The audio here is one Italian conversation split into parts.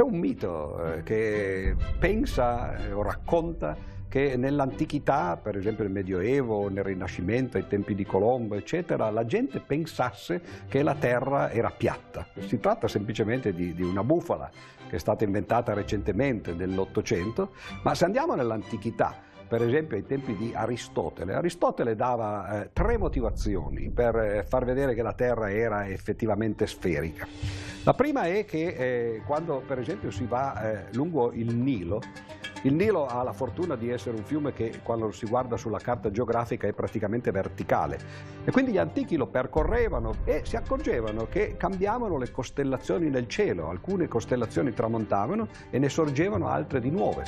C'è un mito eh, che pensa eh, o racconta che nell'antichità, per esempio nel Medioevo, nel Rinascimento, ai tempi di Colombo, eccetera, la gente pensasse che la Terra era piatta. Si tratta semplicemente di, di una bufala che è stata inventata recentemente nell'Ottocento, ma se andiamo nell'antichità, per esempio ai tempi di Aristotele. Aristotele dava eh, tre motivazioni per eh, far vedere che la Terra era effettivamente sferica. La prima è che eh, quando per esempio si va eh, lungo il Nilo, il Nilo ha la fortuna di essere un fiume che quando si guarda sulla carta geografica è praticamente verticale e quindi gli antichi lo percorrevano e si accorgevano che cambiavano le costellazioni nel cielo, alcune costellazioni tramontavano e ne sorgevano altre di nuove.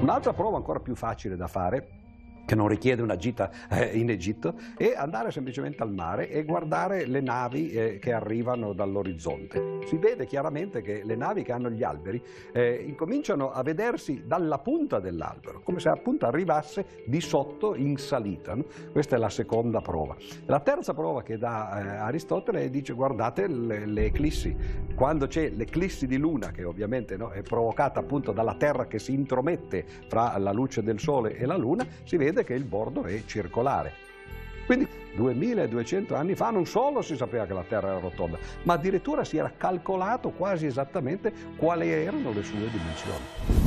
Un'altra prova ancora più facile da fare che non richiede una gita eh, in Egitto, è andare semplicemente al mare e guardare le navi eh, che arrivano dall'orizzonte. Si vede chiaramente che le navi che hanno gli alberi eh, incominciano a vedersi dalla punta dell'albero, come se appunto arrivasse di sotto in salita. No? Questa è la seconda prova. La terza prova che dà eh, Aristotele dice guardate le, le eclissi. Quando c'è l'eclissi di luna, che ovviamente no, è provocata appunto dalla Terra che si intromette fra la luce del Sole e la Luna, si vede vede che il bordo è circolare. Quindi 2200 anni fa non solo si sapeva che la Terra era rotonda, ma addirittura si era calcolato quasi esattamente quali erano le sue dimensioni.